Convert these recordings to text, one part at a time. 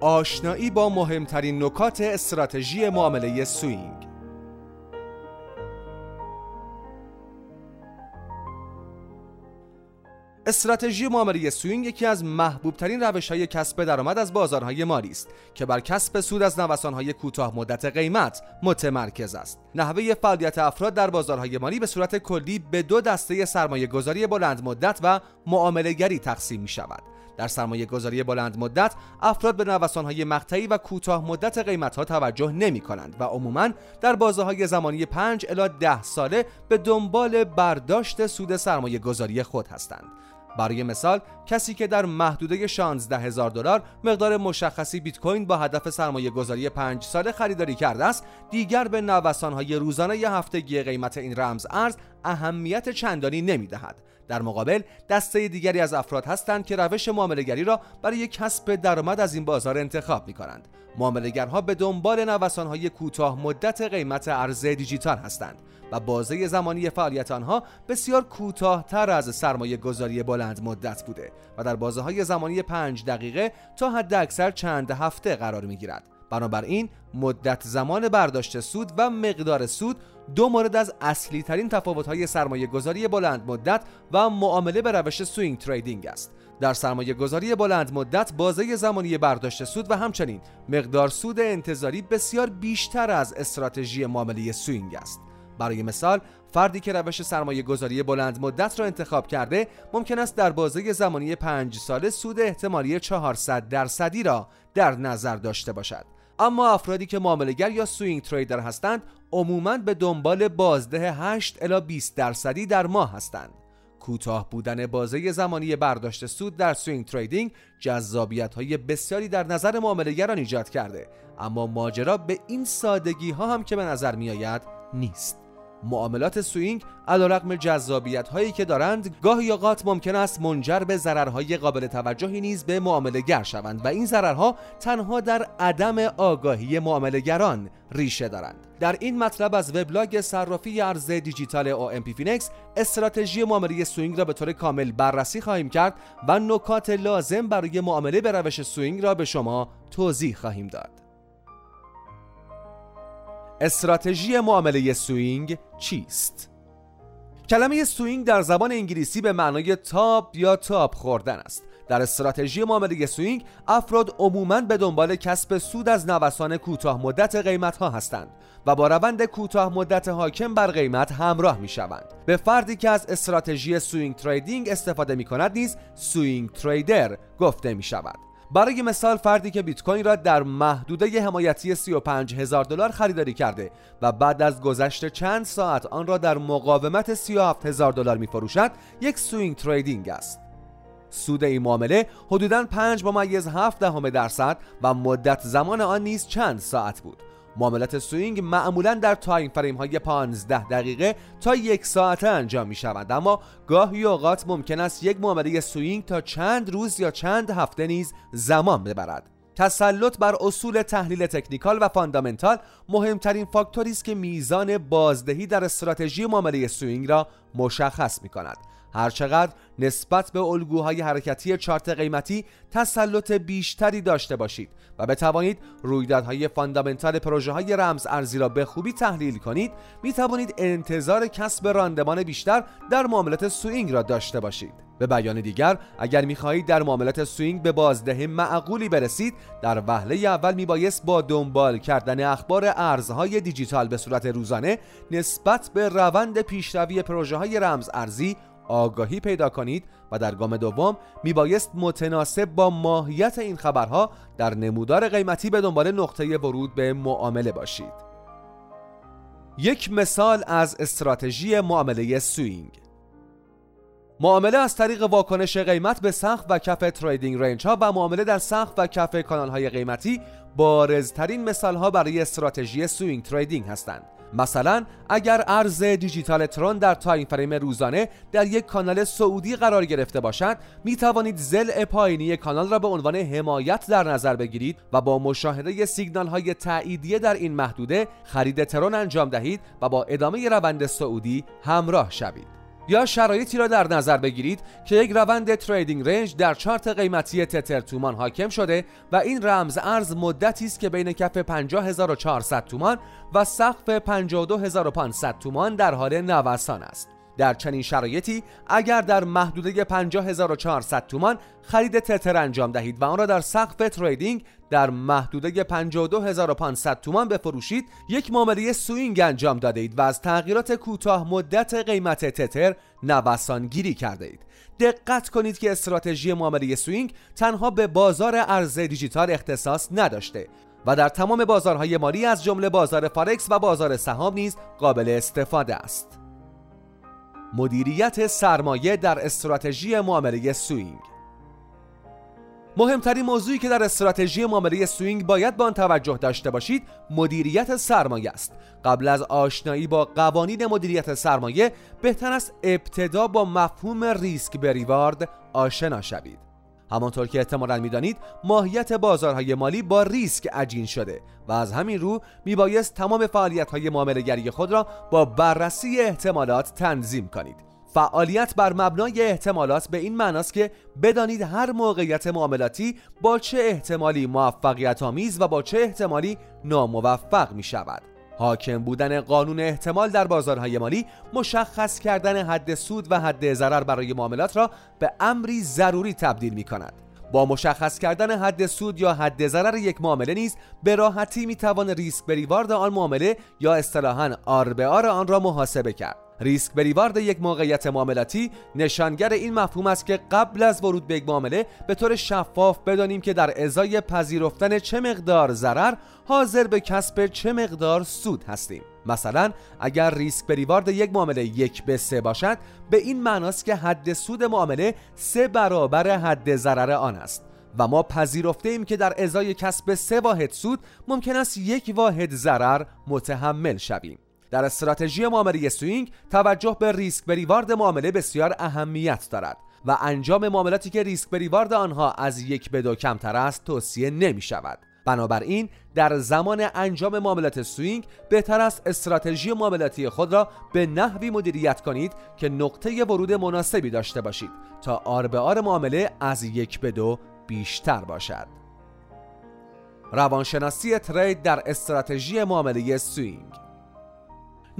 آشنایی با مهمترین نکات استراتژی معامله swing استراتژی معامله swing یکی از محبوب ترین روش های کسب درآمد از بازارهای مالی است که بر کسب سود از های کوتاه مدت قیمت متمرکز است. نحوه فعالیت افراد در بازارهای مالی به صورت کلی به دو دسته سرمایه گذاری بلند مدت و معامله گری تقسیم می شود. در سرمایه گذاری بلند مدت افراد به های مقطعی و کوتاه مدت قیمت ها توجه نمی کنند و عموما در بازه های زمانی 5 الی 10 ساله به دنبال برداشت سود سرمایه گذاری خود هستند. برای مثال کسی که در محدوده 16 هزار دلار مقدار مشخصی بیت کوین با هدف سرمایه گذاری 5 ساله خریداری کرده است دیگر به نوسان های روزانه یا هفتگی قیمت این رمز ارز اهمیت چندانی نمی دهد در مقابل دسته دیگری از افراد هستند که روش معاملهگری را برای کسب درآمد از این بازار انتخاب می کنند معاملهگرها به دنبال نوسانهای کوتاه مدت قیمت ارز دیجیتال هستند و بازه زمانی فعالیت آنها بسیار کوتاهتر از سرمایه گذاری بلند مدت بوده و در بازه های زمانی پنج دقیقه تا حد اکثر چند هفته قرار می گیرد. بنابراین مدت زمان برداشت سود و مقدار سود دو مورد از اصلی ترین تفاوت های سرمایه گذاری بلند مدت و معامله به روش swing trading است. در سرمایه گذاری بلند مدت بازه زمانی برداشت سود و همچنین مقدار سود انتظاری بسیار بیشتر از استراتژی معامله swing است. برای مثال فردی که روش سرمایه گذاری بلند مدت را انتخاب کرده ممکن است در بازه زمانی 5 ساله سود احتمالی 400 درصدی را در نظر داشته باشد. اما افرادی که معامله‌گر یا swing trader هستند عموما به دنبال بازده 8 الی 20 درصدی در ماه هستند. کوتاه بودن بازه زمانی برداشت سود در swing trading جذابیت های بسیاری در نظر معاملهگران ایجاد کرده اما ماجرا به این سادگی ها هم که به نظر می آید نیست. معاملات swing علیرغم جذابیت هایی که دارند گاهی اوقات ممکن است منجر به ضررهای قابل توجهی نیز به معامله گر شوند و این ضررها تنها در عدم آگاهی معاملهگران ریشه دارند. در این مطلب از وبلاگ صرافی ارز دیجیتال پی فینکس استراتژی معامله swing را به طور کامل بررسی خواهیم کرد و نکات لازم برای معامله به روش swing را به شما توضیح خواهیم داد. استراتژی معامله swing چیست؟ کلمه swing در زبان انگلیسی به معنای تاب یا تاب خوردن است. در استراتژی معامله swing افراد عموماً به دنبال کسب سود از نوسان کوتاه مدت قیمت ها هستند و با روند کوتاه مدت حاکم بر قیمت همراه می شوند به فردی که از استراتژی swing trading استفاده می کند نیز swing trader گفته می شود برای مثال فردی که بیت کوین را در محدوده حمایتی 35 هزار دلار خریداری کرده و بعد از گذشت چند ساعت آن را در مقاومت 37 هزار دلار می فروشد یک swing trading است. سود این معامله حدوداً 5 ممیز 7 دهم درصد و مدت زمان آن نیز چند ساعت بود. معاملات swing معمولا در time frame های 15 دقیقه تا یک ساعته انجام می شوند اما گاهی اوقات ممکن است یک معامله swing تا چند روز یا چند هفته نیز زمان ببرد. تسلط بر اصول تحلیل technical و fundamental مهمترین فاکتوری است که میزان بازدهی در استراتژی معامله swing را مشخص می کند هرچقدر نسبت به الگوهای حرکتی چارت قیمتی تسلط بیشتری داشته باشید و بتوانید رویدادهای fundamental پروژه های رمز ارزی را به خوبی تحلیل کنید می توانید انتظار کسب راندمان بیشتر در معاملات swing را داشته باشید. به بیان دیگر اگر می‌خواهید در معاملات swing به بازده معقولی برسید در وهله اول میبایست با دنبال کردن اخبار ارزهای دیجیتال به صورت روزانه نسبت به روند پیشروی پروژه های رمز ارزی آگاهی پیدا کنید و در گام دوم میبایست متناسب با ماهیت این خبرها در نمودار قیمتی به دنبال نقطه ورود به معامله باشید. یک مثال از استراتژی معامله swing. معامله از طریق واکنش قیمت به سقف و کف trading range ها و معامله در سقف و کف کانال های قیمتی بارزترین مثال ها برای استراتژی swing trading هستند. مثلا اگر ارز دیجیتال ترون در time frame روزانه در یک کانال صعودی قرار گرفته باشد می توانید زل پایینی کانال را به عنوان حمایت در نظر بگیرید و با مشاهده سیگنال های تاییدیه در این محدوده خرید ترون انجام دهید و با ادامه روند سعودی همراه شوید. یا شرایطی را در نظر بگیرید که یک روند تریدینگ رنج در چارت قیمتی تتر تومان حاکم شده و این رمز ارز مدتی است که بین کف 50400 تومان و سقف 52500 تومان در حال نوسان است. در چنین شرایطی اگر در محدوده 50400 تومان خرید تتر انجام دهید و آن را در سقف تریدینگ در محدوده 52500 تومان بفروشید یک معامله swing انجام داده اید و از تغییرات کوتاه مدت قیمت تتر نوسان گیری کرده اید دقت کنید که استراتژی معامله swing تنها به بازار ارز دیجیتال اختصاص نداشته و در تمام بازارهای مالی از جمله بازار فارکس و بازار سهام نیز قابل استفاده است. مدیریت سرمایه در استراتژی معامله swing مهمترین موضوعی که در استراتژی معامله swing باید به آن توجه داشته باشید مدیریت سرمایه است. قبل از آشنایی با قوانین مدیریت سرمایه بهتر است ابتدا با مفهوم ریسک به reward آشنا شوید. همانطور که احتمالا می‌دانید ماهیت بازارهای مالی با ریسک عجین شده و از همین رو میبایست تمام فعالیت های معاملهگری خود را با بررسی احتمالات تنظیم کنید. فعالیت بر مبنای احتمالات به این معناست که بدانید هر موقعیت معاملاتی با چه احتمالی موفقیت آمیز و با چه احتمالی ناموفق می شود حاکم بودن قانون احتمال در بازارهای مالی مشخص کردن حد سود و حد ضرر برای معاملات را به امری ضروری تبدیل می کند با مشخص کردن حد سود یا حد ضرر یک معامله نیز به راحتی می توان ریسک بریوارد آن معامله یا اصطلاحاً آر آن را محاسبه کرد. ریسک بریوارد یک موقعیت معاملاتی نشانگر این مفهوم است که قبل از ورود به یک معامله به طور شفاف بدانیم که در ازای پذیرفتن چه مقدار ضرر حاضر به کسب چه مقدار سود هستیم. مثلا اگر ریسک به reward یک معامله یک به سه باشد به این معناست که حد سود معامله سه برابر حد ضرر آن است. و ما پذیرفته ایم که در ازای کسب سه واحد سود ممکن است یک واحد ضرر متحمل شویم. در استراتژی معامله swing توجه به ریسک به reward معامله بسیار اهمیت دارد و انجام معاملاتی که ریسک به reward آنها از یک به دو کمتر است توصیه نمی شود. بنابراین در زمان انجام معاملات swing بهتر است استراتژی معاملاتی خود را به نحوی مدیریت کنید که نقطه ورود مناسبی داشته باشید تا R به R معامله از یک به دو بیشتر باشد. روانشناسی trade در استراتژی معامله swing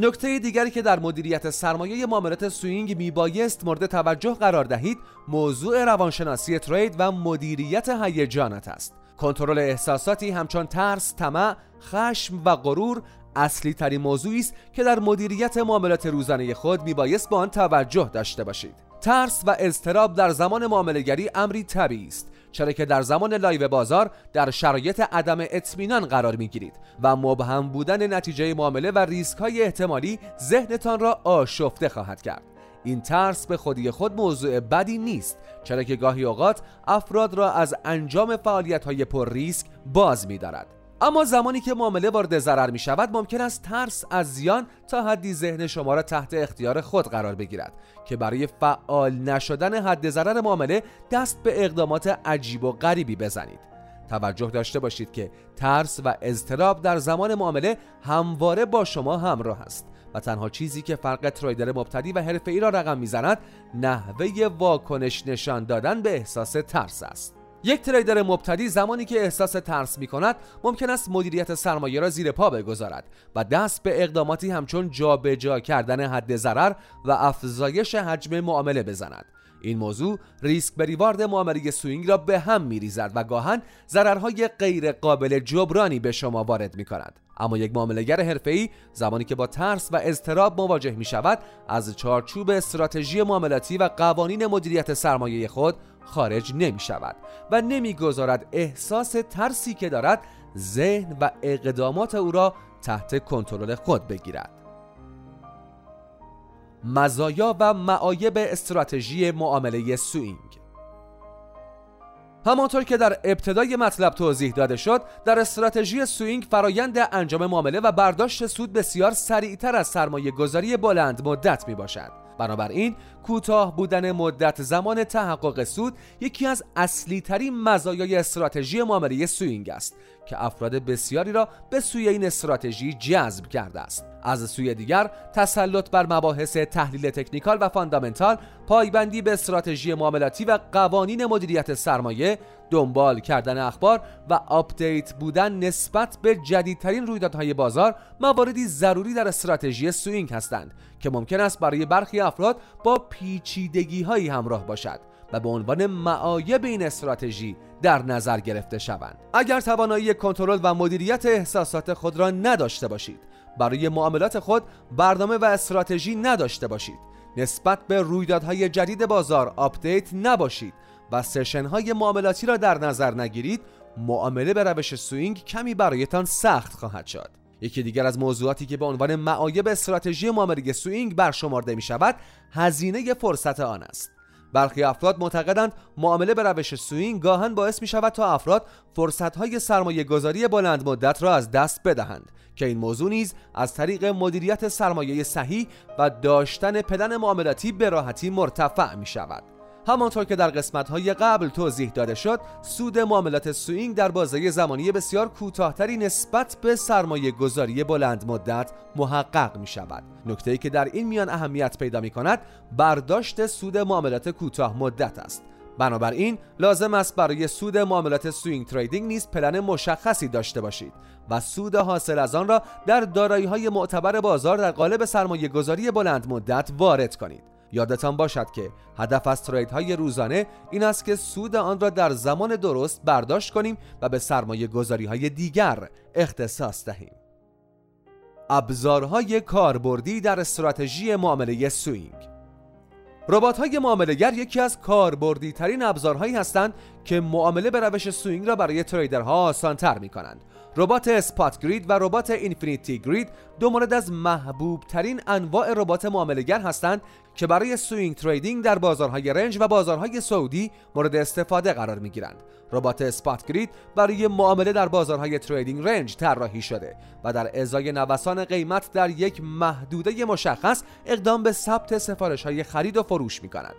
نکته دیگری که در مدیریت سرمایه معاملات swing میبایست مورد توجه قرار دهید موضوع روانشناسی trade و مدیریت هیجانات است. کنترل احساساتی همچون ترس، طمع، خشم و غرور اصلی ترین موضوعی است که در مدیریت معاملات روزانه خود میبایست به آن توجه داشته باشید. ترس و اضطراب در زمان معاملهگری امری طبیعی است چرا که در زمان live بازار در شرایط عدم اطمینان قرار می‌گیرید و مبهم بودن نتیجه معامله و ریسک های احتمالی ذهنتان را آشفته خواهد کرد. این ترس به خودی خود موضوع بدی نیست چرا که گاهی اوقات افراد را از انجام فعالیت های پر ریسک باز می‌دارد. اما زمانی که معامله وارد ضرر می شود ممکن است ترس از زیان تا حدی ذهن شما را تحت اختیار خود قرار بگیرد که برای فعال نشدن حد ضرر معامله دست به اقدامات عجیب و غریبی بزنید. توجه داشته باشید که ترس و اضطراب در زمان معامله همواره با شما همراه است و تنها چیزی که فرق trader مبتدی و حرفه‌ای را رقم می‌زند نحوه واکنش نشان دادن به احساس ترس است. یک trader مبتدی زمانی که احساس ترس می کند ممکن است مدیریت سرمایه را زیر پا بگذارد و دست به اقداماتی همچون جابجا کردن حد ضرر و افزایش حجم معامله بزند. این موضوع ریسک به reward معامله swing را به هم می ریزد و گاهاً ضررهای غیر قابل جبرانی به شما وارد می کند اما یک معاملهگر حرفه‌ای زمانی که با ترس و اضطراب مواجه می شود از چارچوب استراتژی معاملاتی و قوانین مدیریت سرمایه خود خارج نمی شود و نمی‌گذارد احساس ترسی که دارد ذهن و اقدامات او را تحت کنترل خود بگیرد. مزایا و معایب استراتژی معامله سوینگ همانطور که در ابتدای مطلب توضیح داده شد در استراتژی swing فرایند انجام معامله و برداشت سود بسیار سریعتر از سرمایه گذاری بلند مدت می باشد بنابراین کوتاه بودن مدت زمان تحقق سود یکی از اصلی ترین مزایای استراتژی معامله swing است که افراد بسیاری را به سوی این استراتژی جذب کرده است. از سوی دیگر تسلط بر مباحث تحلیل technical و fundamental پایبندی به استراتژی معاملاتی و قوانین مدیریت سرمایه دنبال کردن اخبار و update بودن نسبت به جدیدترین رویدادهای بازار مواردی ضروری در استراتژی swing هستند که ممکن است برای برخی افراد با پیچیدگی هایی همراه باشد. و به عنوان معایب این استراتژی در نظر گرفته شوند. اگر توانایی کنترل و مدیریت احساسات خود را نداشته باشید برای معاملات خود برنامه و استراتژی نداشته باشید. نسبت به رویدادهای جدید بازار update نباشید و session های معاملاتی را در نظر نگیرید. معامله به روش swing کمی برایتان سخت خواهد شد. یکی دیگر از موضوعاتی که به عنوان معایب استراتژی معامله swing برشمرده می شود هزینه فرصت آن است. برخی افراد معتقدند معامله به روش swing گاهاً باعث می شود تا افراد فرصت های سرمایه گذاری بلند مدت را از دست بدهند که این موضوع نیز از طریق مدیریت سرمایه صحیح و داشتن پلن معاملاتی به راحتی مرتفع می شود همانطور که در قسمت های قبل توضیح داده شد سود معاملات swing در بازه زمانی بسیار کوتاهتری نسبت به سرمایه گذاری بلند مدت محقق می شود نکته ای که در این میان اهمیت پیدا می کند برداشت سود معاملات کوتاه مدت است. بنابراین لازم است برای سود معاملات swing trading نیز پلن مشخصی داشته باشید و سود حاصل از آن را در دارایی های معتبر بازار در قالب سرمایه گذاری بلند مدت وارد کنید. یادتان باشد که هدف از ترید های روزانه این است که سود آن را در زمان درست برداشت کنیم و به سرمایه گذاری های دیگر اختصاص دهیم. ابزارهای کاربردی در استراتژی معامله سوینگ ربات های معاملهگر یکی از کاربردی ترین ابزارهایی هستند که معامله به روش swing را برای trader ها آسان تر می کنند ربات spot grid و ربات infinity grid دو مورد از محبوب ترین انواع ربات معاملهگر هستند که برای swing trading در بازارهای range و بازارهای صعودی مورد استفاده قرار می گیرند. ربات spot grid برای معامله در بازارهای trading range طراحی شده و در ازای نوسان قیمت در یک محدوده مشخص اقدام به ثبت سفارش های خرید و فروش می کند.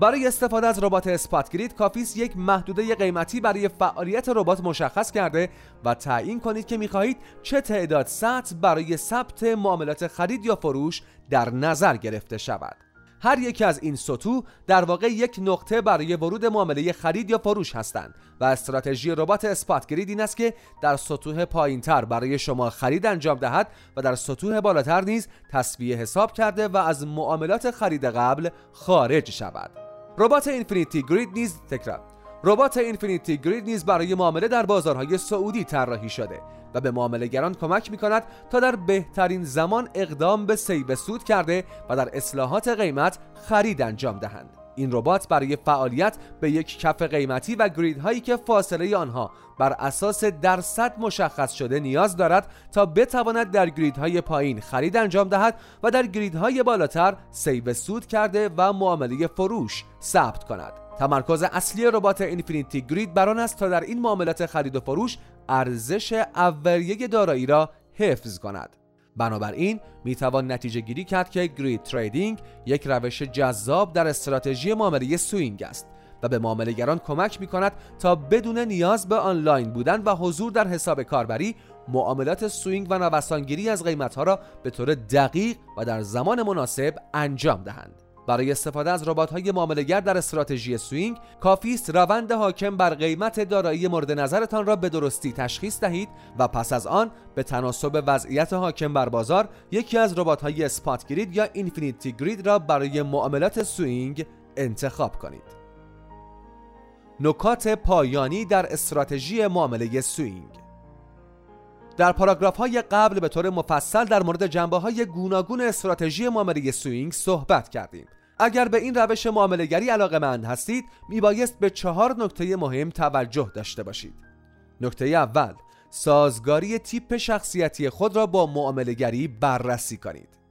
برای استفاده از ربات اسپات گرید کافی یک محدوده قیمتی برای فعالیت ربات مشخص کرده و تعیین کنید که می‌خواهید چه تعداد سطح برای ثبت معاملات خرید یا فروش در نظر گرفته شود هر یکی از این سطوح در واقع یک نقطه برای ورود معامله خرید یا فروش هستند و استراتژی ربات اسپات گرید این است که در سطوح پایینتر برای شما خرید انجام دهد و در سطوح بالاتر نیز تصویه حساب کرده و از معاملات خرید قبل خارج شود. ربات اینفینیتی گرید نیز تکرار. ربات اینفینیتی گرید نیز برای معامله در بازارهای سعودی طراحی شده و به معاملهگران کمک می کند تا در بهترین زمان اقدام به سیب سود کرده و در اصلاحات قیمت خرید انجام دهند. این ربات برای فعالیت به یک کف قیمتی و گرید هایی که فاصله آنها بر اساس درصد مشخص شده نیاز دارد تا بتواند در گرید های پایین خرید انجام دهد و در گرید های بالاتر سیب سود کرده و معامله فروش ثبت کند. تمرکز اصلی ربات infinity grid بر آن است تا در این معاملات خرید و فروش ارزش اولیه دارایی را حفظ کند بنابراین می‌توان نتیجه گیری کرد که grid trading یک روش جذاب در استراتژی معامله swing است و به معاملهگران کمک می کند تا بدون نیاز به آنلاین بودن و حضور در حساب کاربری معاملات swing و نوسانگیری از قیمتها را به طور دقیق و در زمان مناسب انجام دهند. برای استفاده از ربات‌های معاملهگر در استراتژی swing کافی است روند حاکم بر قیمت دارایی مورد نظرتان را به درستی تشخیص دهید و پس از آن به تناسب وضعیت حاکم بر بازار یکی از ربات‌های spot grid یا infinity grid را برای معاملات swing انتخاب کنید. نکات پایانی در استراتژی معامله swing در پاراگراف های قبل به طور مفصل در مورد جنبه های گوناگون استراتژی معامله swing صحبت کردیم. اگر به این روش معاملهگری علاقه مند هستید میبایست به چهار نکته مهم توجه داشته باشید. نکته اول سازگاری تیپ شخصیتی خود را با معاملهگری بررسی کنید.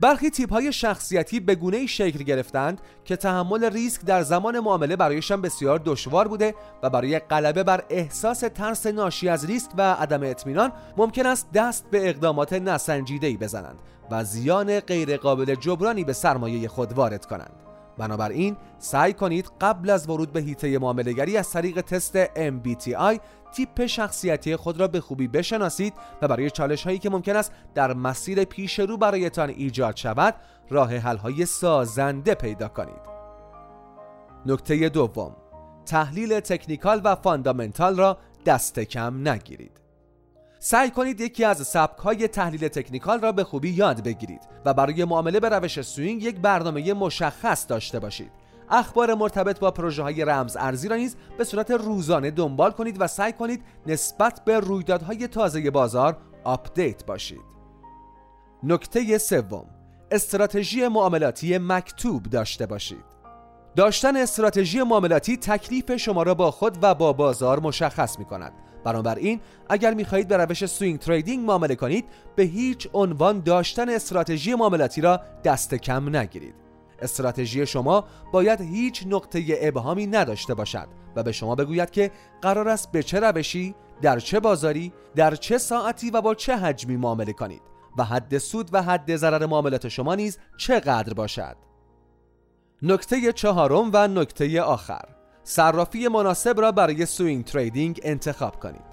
برخی تیپ های شخصیتی به گونه شکل گرفتند که تحمل ریسک در زمان معامله برایشان بسیار دشوار بوده و برای غلبه بر احساس ترس ناشی از ریسک و عدم اطمینان ممکن است دست به اقدامات نسنجیده بزنند و زیان غیرقابل جبرانی به سرمایه خود وارد کنند. بنابراین سعی کنید قبل از ورود به هیته معاملهگری از طریق تست MBTI تیپ شخصیتی خود را به خوبی بشناسید و برای چالش هایی که ممکن است در مسیر پیش رو برایتان ایجاد شود راه حل های سازنده پیدا کنید. نکته دوم تحلیل technical و fundamental را دست کم نگیرید. سعی کنید یکی از سبک های تحلیل technical را به خوبی یاد بگیرید و برای معامله به روش swing یک برنامه مشخص داشته باشید. اخبار مرتبط با پروژه های رمز ارزی را نیز به صورت روزانه دنبال کنید و سعی کنید نسبت به رویدادهای تازه بازار update باشید. نکته سوم استراتژی معاملاتی مکتوب داشته باشید. داشتن استراتژی معاملاتی تکلیف شما را با خود و با بازار مشخص می کند بنابراین اگر می‌خواهید به روش swing trading معامله کنید به هیچ عنوان داشتن استراتژی معاملاتی را دست کم نگیرید. استراتژی شما باید هیچ نقطه ابهامی نداشته باشد و به شما بگوید که قرار است به چه روشی در چه بازاری در چه ساعتی و با چه حجمی معامله کنید و حد سود و حد ضرر معاملات شما نیز چقدر باشد. نکته چهارم و نکته آخر. صرافی مناسب را برای swing trading انتخاب کنید.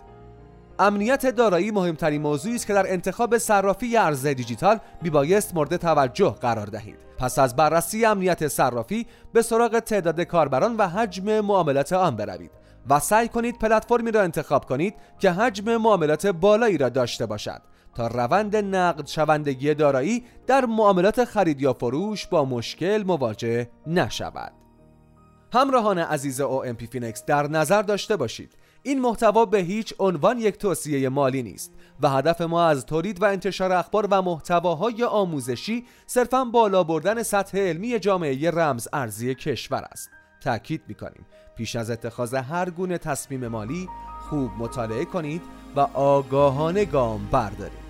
امنیت دارایی مهمترین موضوعی است که در انتخاب صرافی ارز دیجیتال میبایست مورد توجه قرار دهید پس از بررسی امنیت صرافی به سراغ تعداد کاربران و حجم معاملات آن بروید و سعی کنید پلتفرمی را انتخاب کنید که حجم معاملات بالایی را داشته باشد تا روند نقد شوندگی دارایی در معاملات خرید یا فروش با مشکل مواجه نشود. همراهان عزیز OMPFinex در نظر داشته باشید این محتوا به هیچ عنوان یک توصیه مالی نیست و هدف ما از تولید و انتشار اخبار و محتواهای آموزشی صرفا بالا بردن سطح علمی جامعه رمز ارزی کشور است. تأکید می‌کنیم پیش از اتخاذ هر گونه تصمیم مالی خوب مطالعه کنید و آگاهانه گام بردارید.